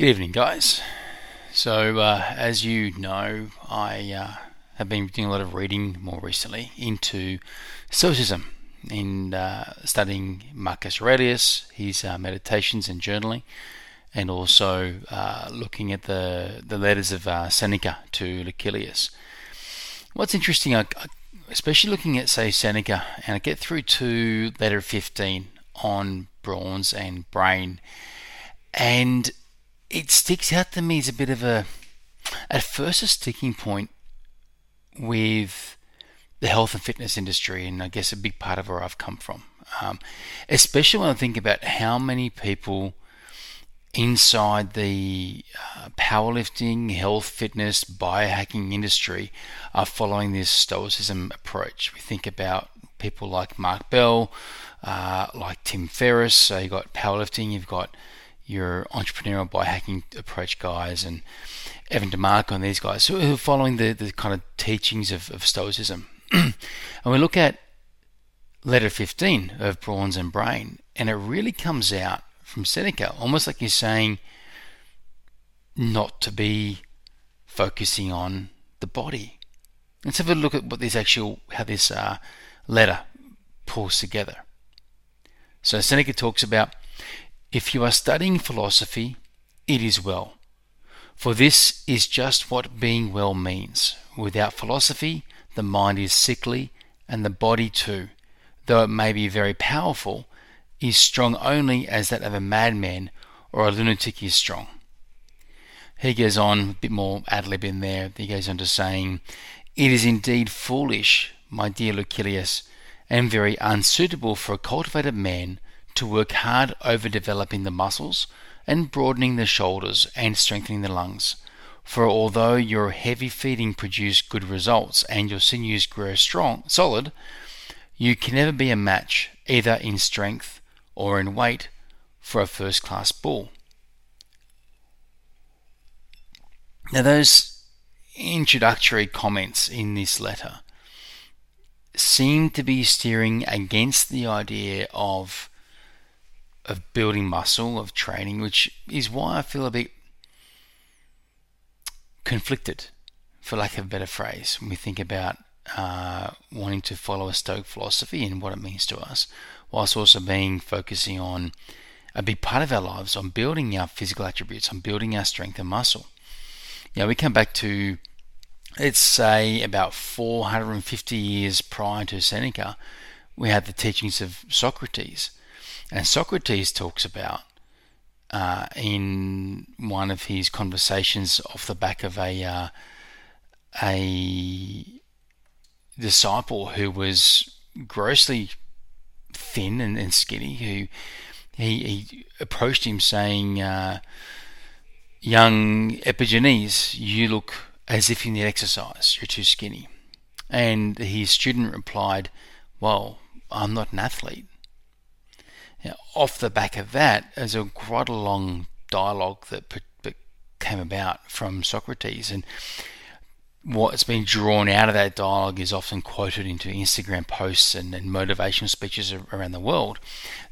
Good evening, guys. So, uh, as you know, I uh, have been doing a lot of reading more recently into Stoicism, in uh, studying Marcus Aurelius, his uh, meditations and journaling, and also uh, looking at the the letters of uh, Seneca to Lucilius. What's interesting, especially looking at say Seneca, and I get through to letter 15 on brawn and brains, and it sticks out to me as a bit of a, at first, a sticking point with the health and fitness industry, and I guess a big part of where I've come from. Um, especially when I think about how many people inside the uh, powerlifting, health, fitness, biohacking industry are following this Stoicism approach. We think about people like Mark Bell, uh, like Tim Ferriss. So you've got powerlifting, you've got your entrepreneurial biohacking approach guys and Evan DeMarco and these guys who are following the, the kind of teachings of, of Stoicism. and we look at letter 15 of Brawn and Brains, and it really comes out from Seneca, almost like he's saying not to be focusing on the body. Let's have a look at what this actual, how this uh, letter pulls together. So Seneca talks about if you are studying philosophy, it is well. For this is just what being well means. Without philosophy, the mind is sickly, and the body too, though it may be very powerful, is strong only as that of a madman or a lunatic is strong. He goes on, a bit more ad lib in there. He goes on to saying, It is indeed foolish, my dear Lucilius, and very unsuitable for a cultivated man to work hard over developing the muscles and broadening the shoulders and strengthening the lungs. For although your heavy feeding produce good results and your sinews grow strong, solid, you can never be a match either in strength or in weight for a first class bull. Now, those introductory comments in this letter seem to be steering against the idea of of building muscle, of training, which is why I feel a bit conflicted, for lack of a better phrase, when we think about uh, wanting to follow a Stoic philosophy and what it means to us, whilst also being focusing on a big part of our lives on building our physical attributes, on building our strength and muscle. Know, we come back to, let's say, about 450 years prior to Seneca, we had the teachings of Socrates. And Socrates talks about uh, in one of his conversations off the back of a uh, a disciple who was grossly thin and, and skinny, who he, he, approached him saying, uh, "Young Epigenes, you look as if you need exercise. You're too skinny." And his student replied, "Well, I'm not an athlete." Now, off the back of that, there's a quite a long dialogue that, came about from Socrates, and what's been drawn out of that dialogue is often quoted into Instagram posts and, and motivational speeches around the world.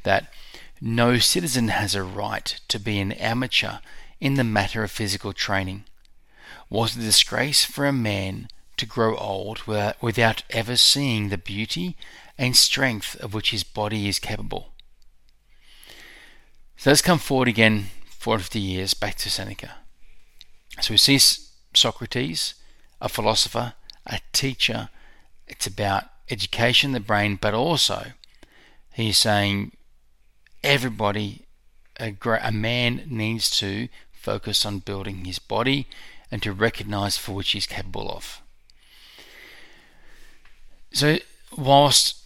That no citizen has a right to be an amateur in the matter of physical training. Was it a disgrace for a man to grow old without ever seeing the beauty and strength of which his body is capable? So let's come forward again 450 years back to Seneca. So we see Socrates, a philosopher, a teacher. It's about education, the brain, but also he's saying everybody, a, a man needs to focus on building his body and to recognize for which he's capable of. So, whilst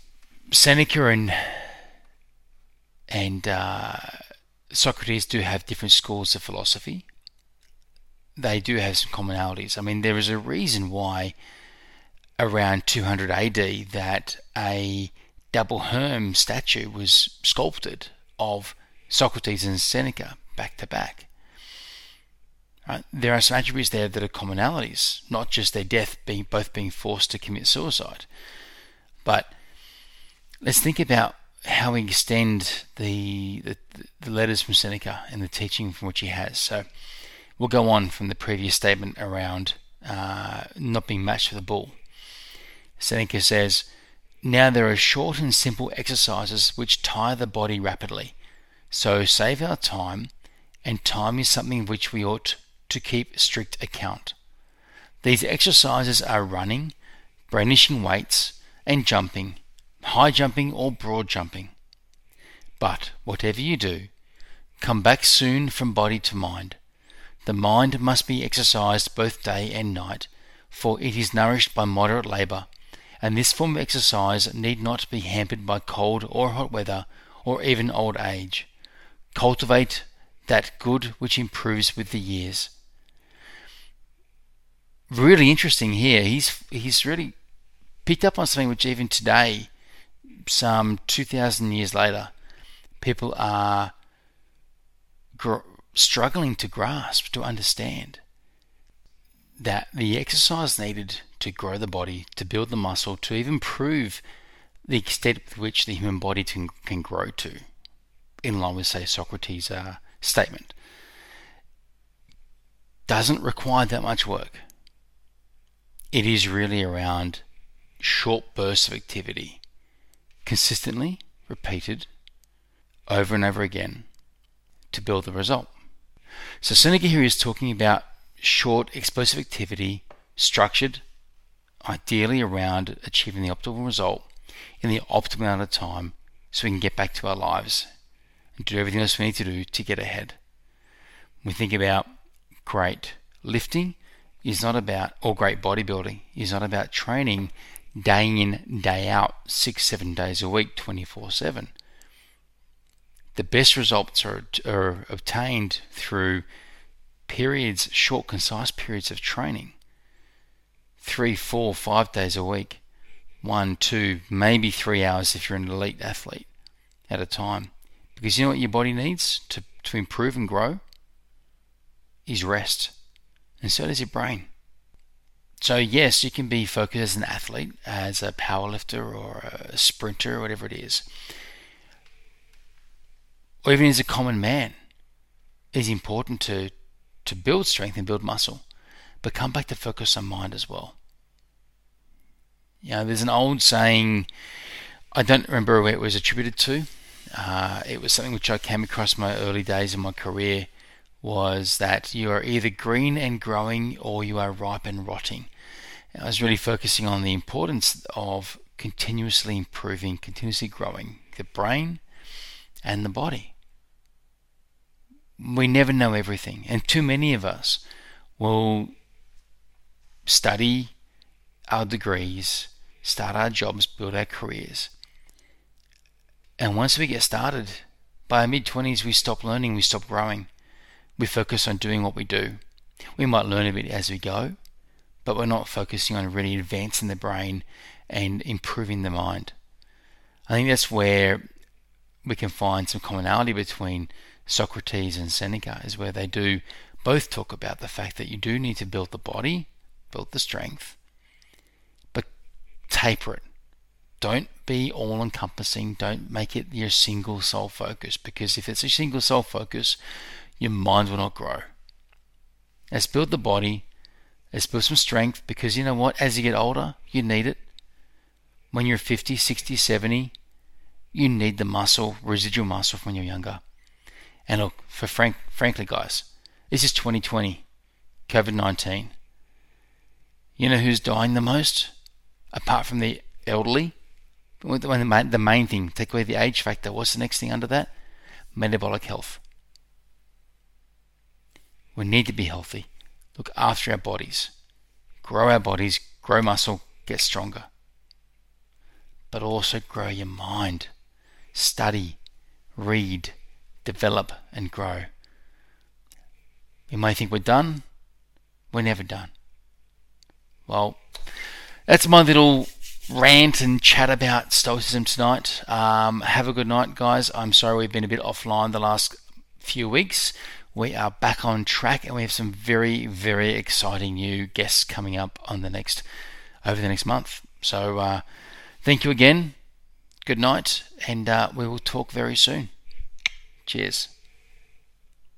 Seneca and and uh, Socrates do have different schools of philosophy. They do have some commonalities. I mean, there is a reason why around 200 AD that a double Herm statue was sculpted of Socrates and Seneca back to back. Right? There are some attributes there that are commonalities, not just their death being both being forced to commit suicide. But let's think about how we extend the, the, the letters from Seneca and the teaching from which he has. So we'll go on from the previous statement around uh, not being matched with the bull. Seneca says, Now there are short and simple exercises which tire the body rapidly. So save our time, and time is something which we ought to keep strict account. These exercises are running, brandishing weights, and jumping, high jumping or broad jumping. But whatever you do, come back soon from body to mind. The mind must be exercised both day and night, for it is nourished by moderate labour, and this form of exercise need not be hampered by cold or hot weather or even old age. Cultivate that good which improves with the years. Really interesting here. He's he's really picked up on something which even today, some two thousand years later, people are gr- struggling to grasp, to understand that the exercise needed to grow the body, to build the muscle, to even prove the extent with which the human body can, can grow to, in line with, say, Socrates' uh, statement, doesn't require that much work. It is really around short bursts of activity, consistently repeated over and over again to build the result. So Seneca here is talking about short explosive activity structured ideally around achieving the optimal result in the optimal amount of time so we can get back to our lives and do everything else we need to do to get ahead. We think about great lifting is not about or great bodybuilding is not about training day in, day out, six, seven days a week, 24 7 the best results are, are obtained through periods, short, concise periods of training. Three, four, five days a week. One, two, maybe three hours if you're an elite athlete at a time. Because you know what your body needs to, to improve and grow? Is rest. And so does your brain. So, yes, you can be focused as an athlete, as a powerlifter or a sprinter, or whatever it is or even as a common man, It's important to, to build strength and build muscle, but come back to focus on mind as well. You know, there's an old saying, I don't remember where it was attributed to. Uh, it was something which I came across in my early days in my career was that you are either green and growing or you are ripe and rotting. I was really focusing on the importance of continuously improving, continuously growing the brain and the body we never know everything, and too many of us will study our degrees, start our jobs, build our careers. And once we get started, by our mid 20s, we stop learning, we stop growing. We focus on doing what we do. We might learn a bit as we go, but we're not focusing on really advancing the brain and improving the mind. I think that's where we can find some commonality between Socrates and Seneca is where they do both talk about the fact that you do need to build the body, build the strength, but taper it. Don't be all encompassing. Don't make it your single sole focus because if it's a single sole focus, your mind will not grow. Let's build the body. Let's build some strength because you know what? As you get older, you need it. When you're 50, 60, 70, you need the muscle, residual muscle from when you're younger. And look, for frank, frankly, guys, this is 2020, COVID 19. You know who's dying the most? Apart from the elderly? The main thing, take away the age factor, what's the next thing under that? Metabolic health. We need to be healthy, look after our bodies, grow our bodies, grow muscle, get stronger. But also grow your mind. Study, read, develop, and grow. You may think we're done. We're never done. Well, that's my little rant and chat about Stoicism tonight. Um, have a good night, guys. I'm sorry we've been a bit offline the last few weeks. We are back on track, and we have some very, very exciting new guests coming up on the next over the next month. So, uh, thank you again. good night, and uh, we will talk very soon. Cheers.